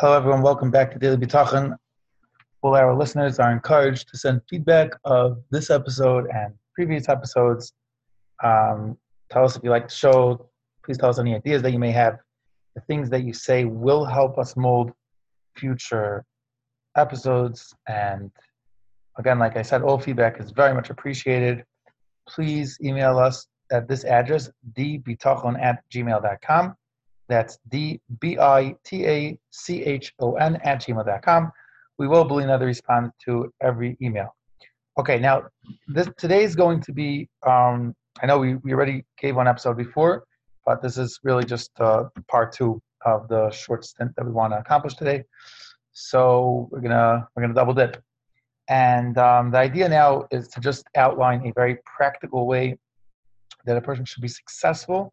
Hello, everyone. Welcome back to Daily Bitachon. All our listeners are encouraged to send feedback of this episode and previous episodes. Um, tell us if you like the show. Please tell us any ideas that you may have. The things that you say will help us mold future episodes. And again, like I said, all feedback is very much appreciated. Please email us at this address, dbitachon at gmail.com. That's D B I T A C H O N at gmail.com. We will believe another respond to every email. Okay, now this today is going to be. Um, I know we, we already gave one episode before, but this is really just uh, part two of the short stint that we want to accomplish today. So we're gonna we're gonna double dip, and um, the idea now is to just outline a very practical way that a person should be successful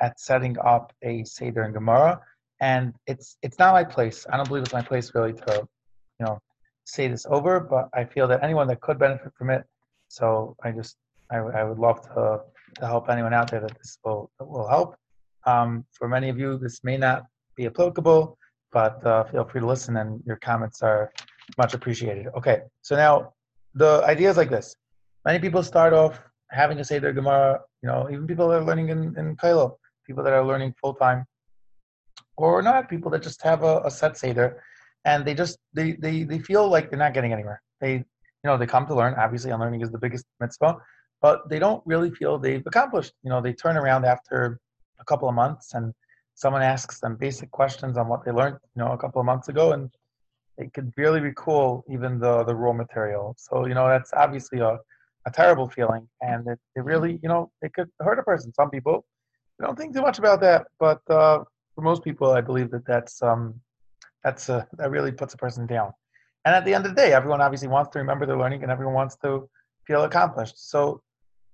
at setting up a Seder in Gemara. And it's it's not my place. I don't believe it's my place really to, you know, say this over, but I feel that anyone that could benefit from it. So I just I, I would love to to help anyone out there that this will will help. Um, for many of you, this may not be applicable, but uh, feel free to listen, and your comments are much appreciated. Okay, so now the idea is like this: many people start off having to say their Gemara. You know, even people that are learning in in Kollel, people that are learning full time, or not people that just have a, a set seder, and they just they, they they feel like they're not getting anywhere. They you know they come to learn. Obviously, unlearning is the biggest mitzvah, but they don't really feel they've accomplished. You know, they turn around after a couple of months and someone asks them basic questions on what they learned, you know, a couple of months ago, and they could barely recall even the the raw material. So you know, that's obviously a a terrible feeling, and it, it really, you know, it could hurt a person. Some people I don't think too much about that, but uh, for most people, I believe that that's um, that's uh, that really puts a person down. And at the end of the day, everyone obviously wants to remember their learning, and everyone wants to feel accomplished. So,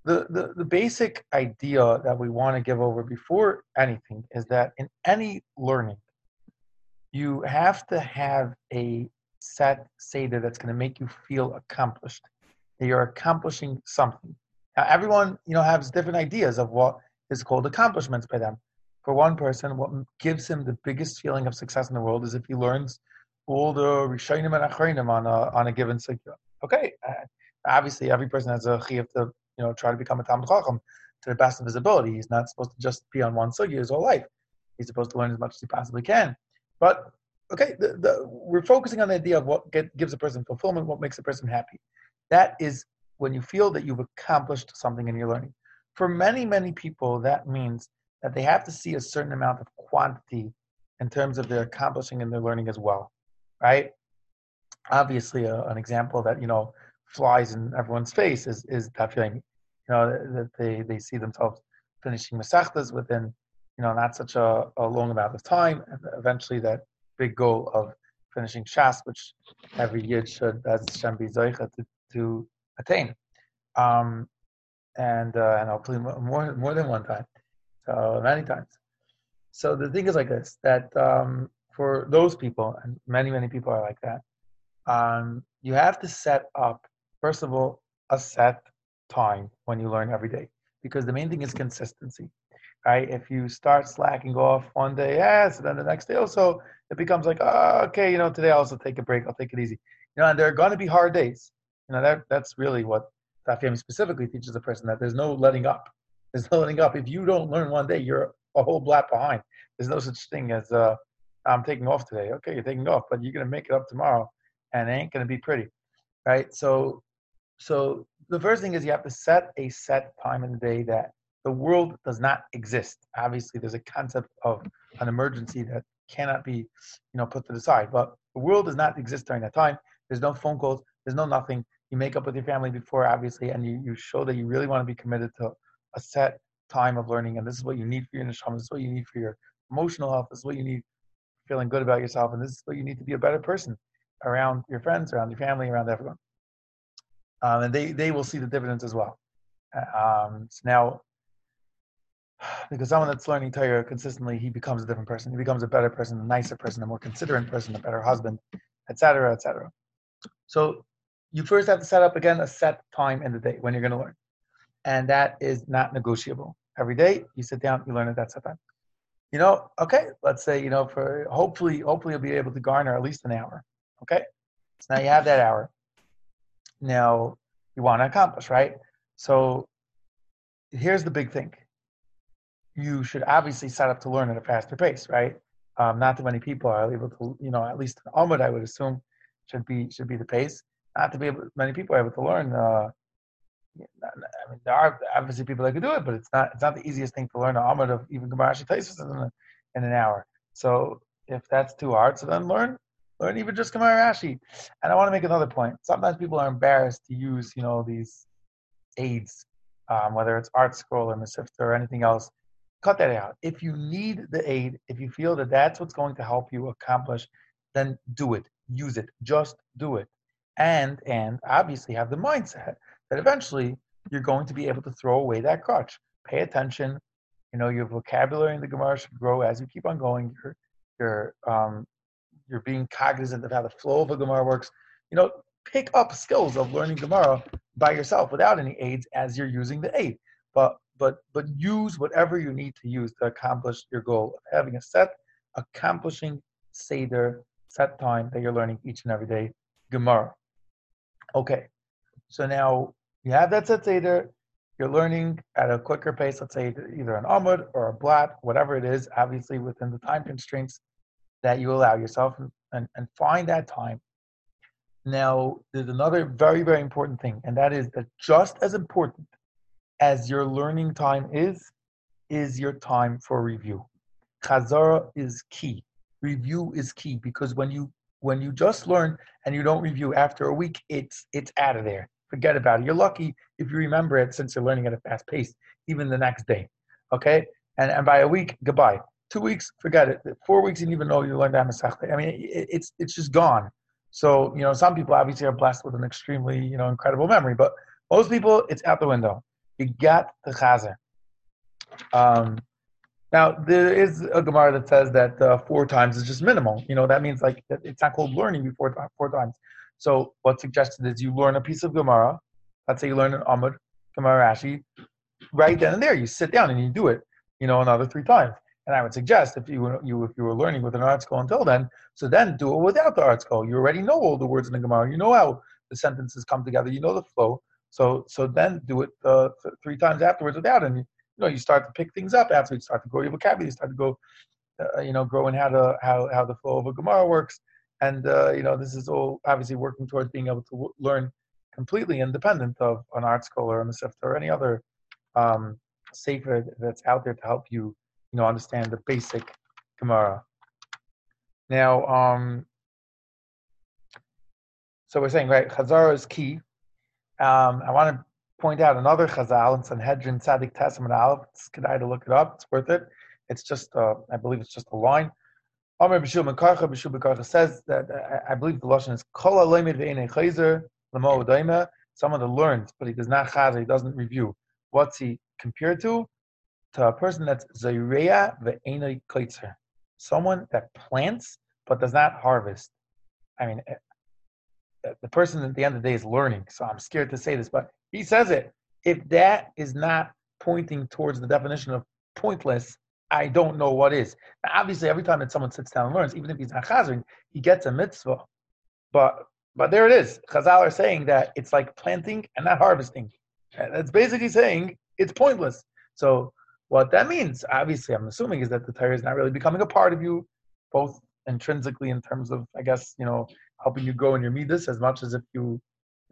the the, the basic idea that we want to give over before anything is that in any learning, you have to have a set seder that's going to make you feel accomplished. That you're accomplishing something. Now, everyone you know has different ideas of what is called accomplishments by them. For one person, what gives him the biggest feeling of success in the world is if he learns all the Rishonim and Achronim on a, on a given sugya. Okay, uh, obviously every person has a chiyuv to you know try to become a Talmud Chacham to the best of his ability. He's not supposed to just be on one sugya his whole life. He's supposed to learn as much as he possibly can. But okay, the, the, we're focusing on the idea of what get, gives a person fulfillment, what makes a person happy. That is when you feel that you've accomplished something in your learning. For many, many people, that means that they have to see a certain amount of quantity in terms of their accomplishing and their learning as well, right? Obviously, uh, an example that you know flies in everyone's face is is that feeling, you know, that they they see themselves finishing masachtas within you know not such a, a long amount of time, and eventually that big goal of finishing Shas, which every year should, as Shem be to, to attain. Um, and uh, and hopefully more more than one time, so many times. So the thing is like this: that um, for those people, and many many people are like that, um, you have to set up first of all a set time when you learn every day, because the main thing is consistency. Right? If you start slacking off one day, yes, and then the next day also, it becomes like, oh, okay, you know, today I'll also take a break. I'll take it easy. You know, and there are going to be hard days. You know, that that's really what Daf specifically teaches a person that there's no letting up. There's no letting up. If you don't learn one day, you're a whole blat behind. There's no such thing as uh, I'm taking off today. Okay, you're taking off, but you're gonna make it up tomorrow, and it ain't gonna be pretty, right? So, so the first thing is you have to set a set time in the day that the world does not exist. Obviously, there's a concept of an emergency that cannot be, you know, put to the side. But the world does not exist during that time. There's no phone calls. There's no nothing you make up with your family before, obviously, and you, you show that you really want to be committed to a set time of learning. And this is what you need for your neshama. This is what you need for your emotional health. This is what you need feeling good about yourself. And this is what you need to be a better person around your friends, around your family, around everyone. Um, and they, they will see the dividends as well. Uh, um, so now, because someone that's learning Torah consistently, he becomes a different person. He becomes a better person, a nicer person, a more considerate person, a better husband, etc., etc. So you first have to set up again a set time in the day when you're going to learn. And that is not negotiable. Every day you sit down, you learn at that set time. you know, okay, let's say, you know, for hopefully, hopefully you'll be able to garner at least an hour. Okay. So now you have that hour. Now you want to accomplish, right? So here's the big thing. You should obviously set up to learn at a faster pace, right? Um, not too many people are able to, you know, at least an I would assume, should be should be the pace. Not to be able, many people are able to learn. Uh, I mean, there are obviously people that can do it, but it's not it's not the easiest thing to learn an Amud of even Gemarashi Tosfos in, in an hour. So if that's too hard, so then learn learn even just Gemara Rashi. And I want to make another point. Sometimes people are embarrassed to use, you know, these aids, um, whether it's ArtScroll or Mesivta or anything else. Cut that out. If you need the aid, if you feel that that's what's going to help you accomplish, then do it. Use it. Just do it. And and obviously have the mindset that eventually you're going to be able to throw away that crutch. Pay attention. You know, your vocabulary in the Gemara should grow as you keep on going. Your your um, you're being cognizant of how the flow of a Gemara works. You know, pick up skills of learning Gemara by yourself without any aids as you're using the aid. But but but use whatever you need to use to accomplish your goal of having a set, accomplishing Seder, set time that you're learning each and every day Gemara. Okay, so now you have that set Seder, you're learning at a quicker pace, let's say either an Amud or a Blat, whatever it is, obviously within the time constraints that you allow yourself and, and find that time. Now, there's another very, very important thing, and that is that just as important as your learning time is, is your time for review. Chazara is key. Review is key because when you when you just learn and you don't review after a week, it's it's out of there. Forget about it. You're lucky if you remember it since you're learning at a fast pace, even the next day. Okay? And and by a week, goodbye. Two weeks, forget it. Four weeks, you didn't even know you learned that Masechta. I mean, it, it's it's just gone. So you know, some people obviously are blessed with an extremely you know incredible memory, but most people, it's out the window. You got the chazer. Um, now there is a Gemara that says that uh, four times is just minimal. You know, that means like it's not called learning before four times. So what's suggested is you learn a piece of Gemara. Let's say you learn an Amud, Gemara Rashi. Right then and there, you sit down and you do it. You know, another three times. And I would suggest if you were, you if you were learning with an ArtScroll until then, so then do it without the ArtScroll. You already know all the words in the Gemara. You know how the sentences come together. You know the flow. So so then do it uh, th- three times afterwards without, and you, know you start to pick things up after you start to grow your vocabulary. You start to go, uh, you know, growing how to how how the flow of a Gemara works. And uh, you know this is all obviously working towards being able to w- learn completely independent of an ArtScroll or a Mesivta or any other um, sefer that's out there to help you you know, understand the basic Gemara. Now, um, so we're saying, right, Chazara is key. Um, I want to point out another Chazal in Sanhedrin Tzadik Tes Amud Aleph. It's good to look it up. It's worth it. It's just, uh, I believe it's just a line. Amr B'Shul Mekarcha, B'Shul Mekarcha says that, uh, I believe the Lashon is Kol HaLeimid Ve'enei Chayzer L'mo Udaima, someone that learns, but he does not chazer, he doesn't review. What's he compared to? to a person that's Zayreya ve'enoi koitzer, someone that plants but does not harvest. I mean, eh, the person at the end of the day is learning, so I'm scared to say this, but he says it. If that is not pointing towards the definition of pointless, I don't know what is. Now, obviously, every time that someone sits down and learns, even if he's not chazering, he gets a mitzvah. But but there it is. Chazal are saying that it's like planting and not harvesting. That's basically saying it's pointless. So what that means, obviously, I'm assuming, is that the Torah is not really becoming a part of you, both intrinsically in terms of, I guess, you know, helping you grow in your midas as much as if you, you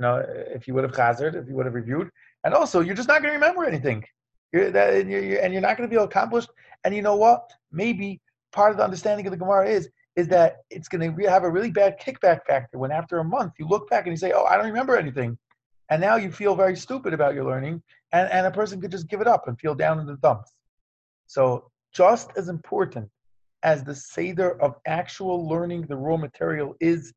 know, if you would have chazered, if you would have reviewed, and also you're just not going to remember anything. You're, that, and, you're, and you're not going to be accomplished. And you know what? Maybe part of the understanding of the Gemara is is that it's going to have a really bad kickback factor when after a month you look back and you say, "Oh, I don't remember anything," and now you feel very stupid about your learning, and, and a person could just give it up and feel down in the dumps. So just as important as the seder of actual learning the raw material is,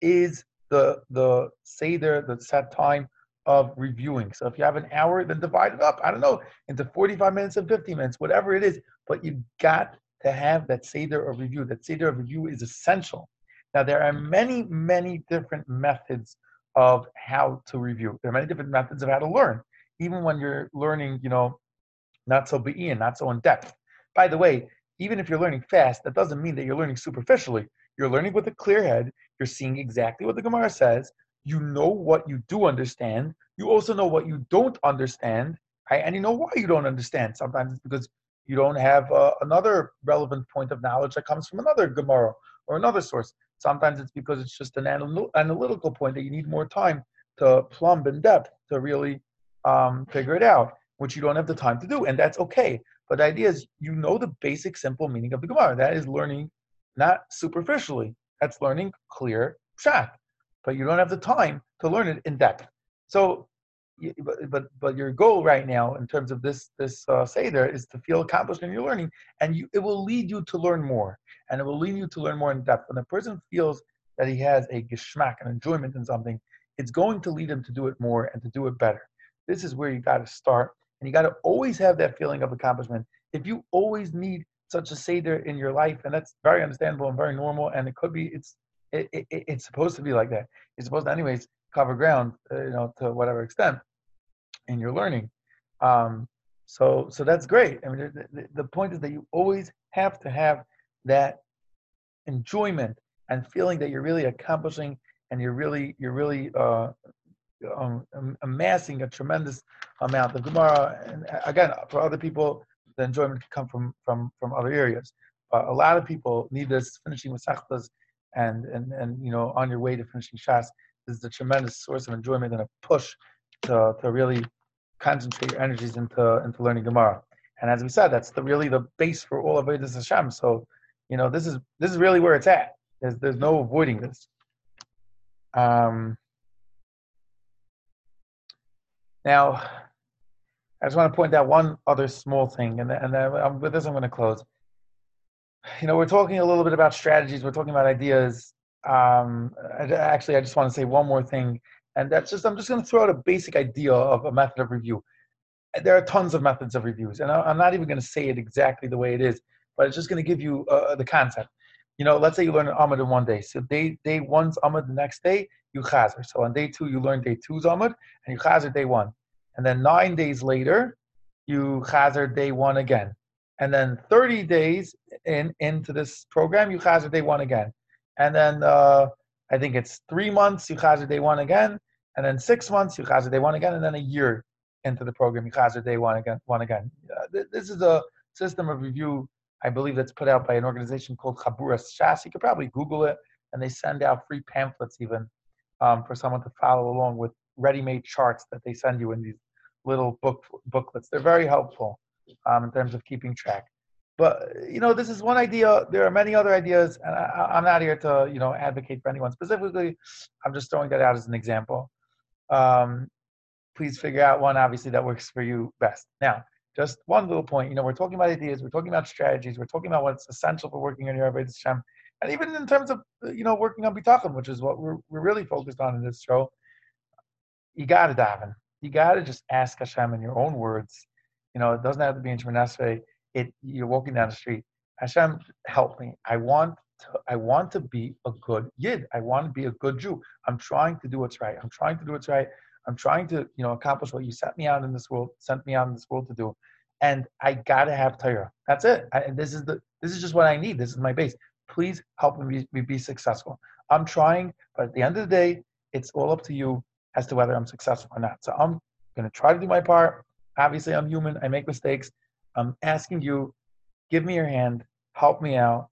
is the the seder, the set time of reviewing. So if you have an hour, then divide it up. I don't know into 45 minutes and 50 minutes, whatever it is. But you've got to have that seder of review. That seder of review is essential. Now there are many, many different methods of how to review. There are many different methods of how to learn, even when you're learning, you know, not so be'in, not so in depth. By the way, even if you're learning fast, that doesn't mean that you're learning superficially. You're learning with a clear head. You're seeing exactly what the Gemara says. You know what you do understand. You also know what you don't understand, right? and you know why you don't understand. Sometimes it's because you don't have uh, another relevant point of knowledge that comes from another Gemara or another source. Sometimes it's because it's just an anal- analytical point that you need more time to plumb in depth to really um, figure it out, which you don't have the time to do, and that's okay. But the idea is you know the basic, simple meaning of the Gemara. That is learning not superficially. That's learning clear pshat. But you don't have the time to learn it in depth. So, but but, but your goal right now in terms of this this uh, seder is to feel accomplished in your learning, and you, it will lead you to learn more, and it will lead you to learn more in depth. When a person feels that he has a geschmack, an enjoyment in something, it's going to lead him to do it more and to do it better. This is where you got to start and you got to always have that feeling of accomplishment. If you always need such a seder in your life, and that's very understandable and very normal, and it could be, it's it, it, it's supposed to be like that. You're supposed to, anyways, cover ground, uh, you know, to whatever extent in your learning. Um, so, so that's great. I mean, the, the, the point is that you always have to have that enjoyment and feeling that you're really accomplishing and you're really, you're really uh, um, amassing a tremendous amount of Gemara. And again, for other people, the enjoyment can come from from from other areas. But a lot of people need this finishing Masechtas and and and you know on your way to finishing Shas. Is a tremendous source of enjoyment and a push to to really concentrate your energies into into learning Gemara. And as we said, that's the really the base for all of Avodas Hashem. So, you know, this is this is really where it's at. There's there's no avoiding this. Um, now, I just want to point out one other small thing, and, and with this I'm going to close. You know, we're talking a little bit about strategies, we're talking about ideas. Um, actually, I just want to say one more thing, and that's just I'm just going to throw out a basic idea of a method of review. There are tons of methods of reviews, and I'm not even going to say it exactly the way it is, but it's just going to give you uh, the concept. You know, let's say you learn an Amud in one day. So day day one's Amud, the next day you chazer. So on day two, you learn day two's Amud, and you chazer day one. And then nine days later, you chazer day one again. And then 30 days in into this program, you chazer day one again. And then uh, I think it's three months, you chazer day one again. And then six months, you chazer day one again. And then a year into the program, you chazer day one again. One again. Uh, this is a system of review, I believe, that's put out by an organization called Chaburas Shas. You could probably Google it, and they send out free pamphlets even um, for someone to follow along with ready-made charts that they send you in these little book booklets. They're very helpful um, in terms of keeping track. But you know, this is one idea. There are many other ideas, and I, am not here to you know advocate for anyone specifically. I'm just throwing that out as an example. Um, please figure out one, obviously, that works for you best. Now, just one little point. You know, we're talking about ideas, we're talking about strategies, we're talking about what's essential for working on your Avodah Hashem and even in terms of you know working on bitachon, which is what we're we're really focused on in this show, you got to daven. You got to just ask Hashem in your own words. You know, it doesn't have to be in Shemoneh Esrei you're walking down the street. Hashem, help me. I want to, I want to be a good yid. I want to be a good Jew. I'm trying to do what's right. I'm trying to do what's right. I'm trying to, you know, accomplish what you set me out in this world, sent me out in this world to do. And I gotta have Torah. That's it. I, and this is the this is just what I need. This is my base. Please help me be, be successful. I'm trying, but at the end of the day, it's all up to you as to whether I'm successful or not. So I'm going to try to do my part. Obviously, I'm human. I make mistakes. I'm asking you, give me your hand, help me out,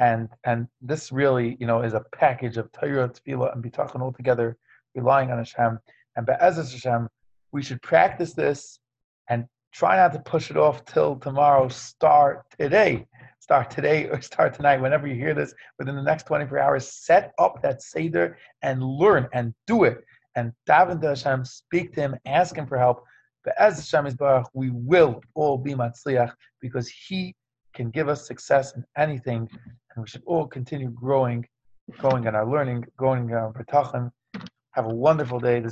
and and this really, you know, is a package of Torah, Tefillah, and Bitachon all together, relying on Hashem. And B'ezras Hashem, we should practice this and try not to push it off till tomorrow. Start today start today or start tonight, whenever you hear this, within the next 24 hours, set up that Seder and learn and do it. And daven to Hashem, speak to Him, ask Him for help. But as Hashem is Baruch, we will all be Matzliach because He can give us success in anything. And we should all continue growing, growing in our learning, growing in our Have a wonderful day. This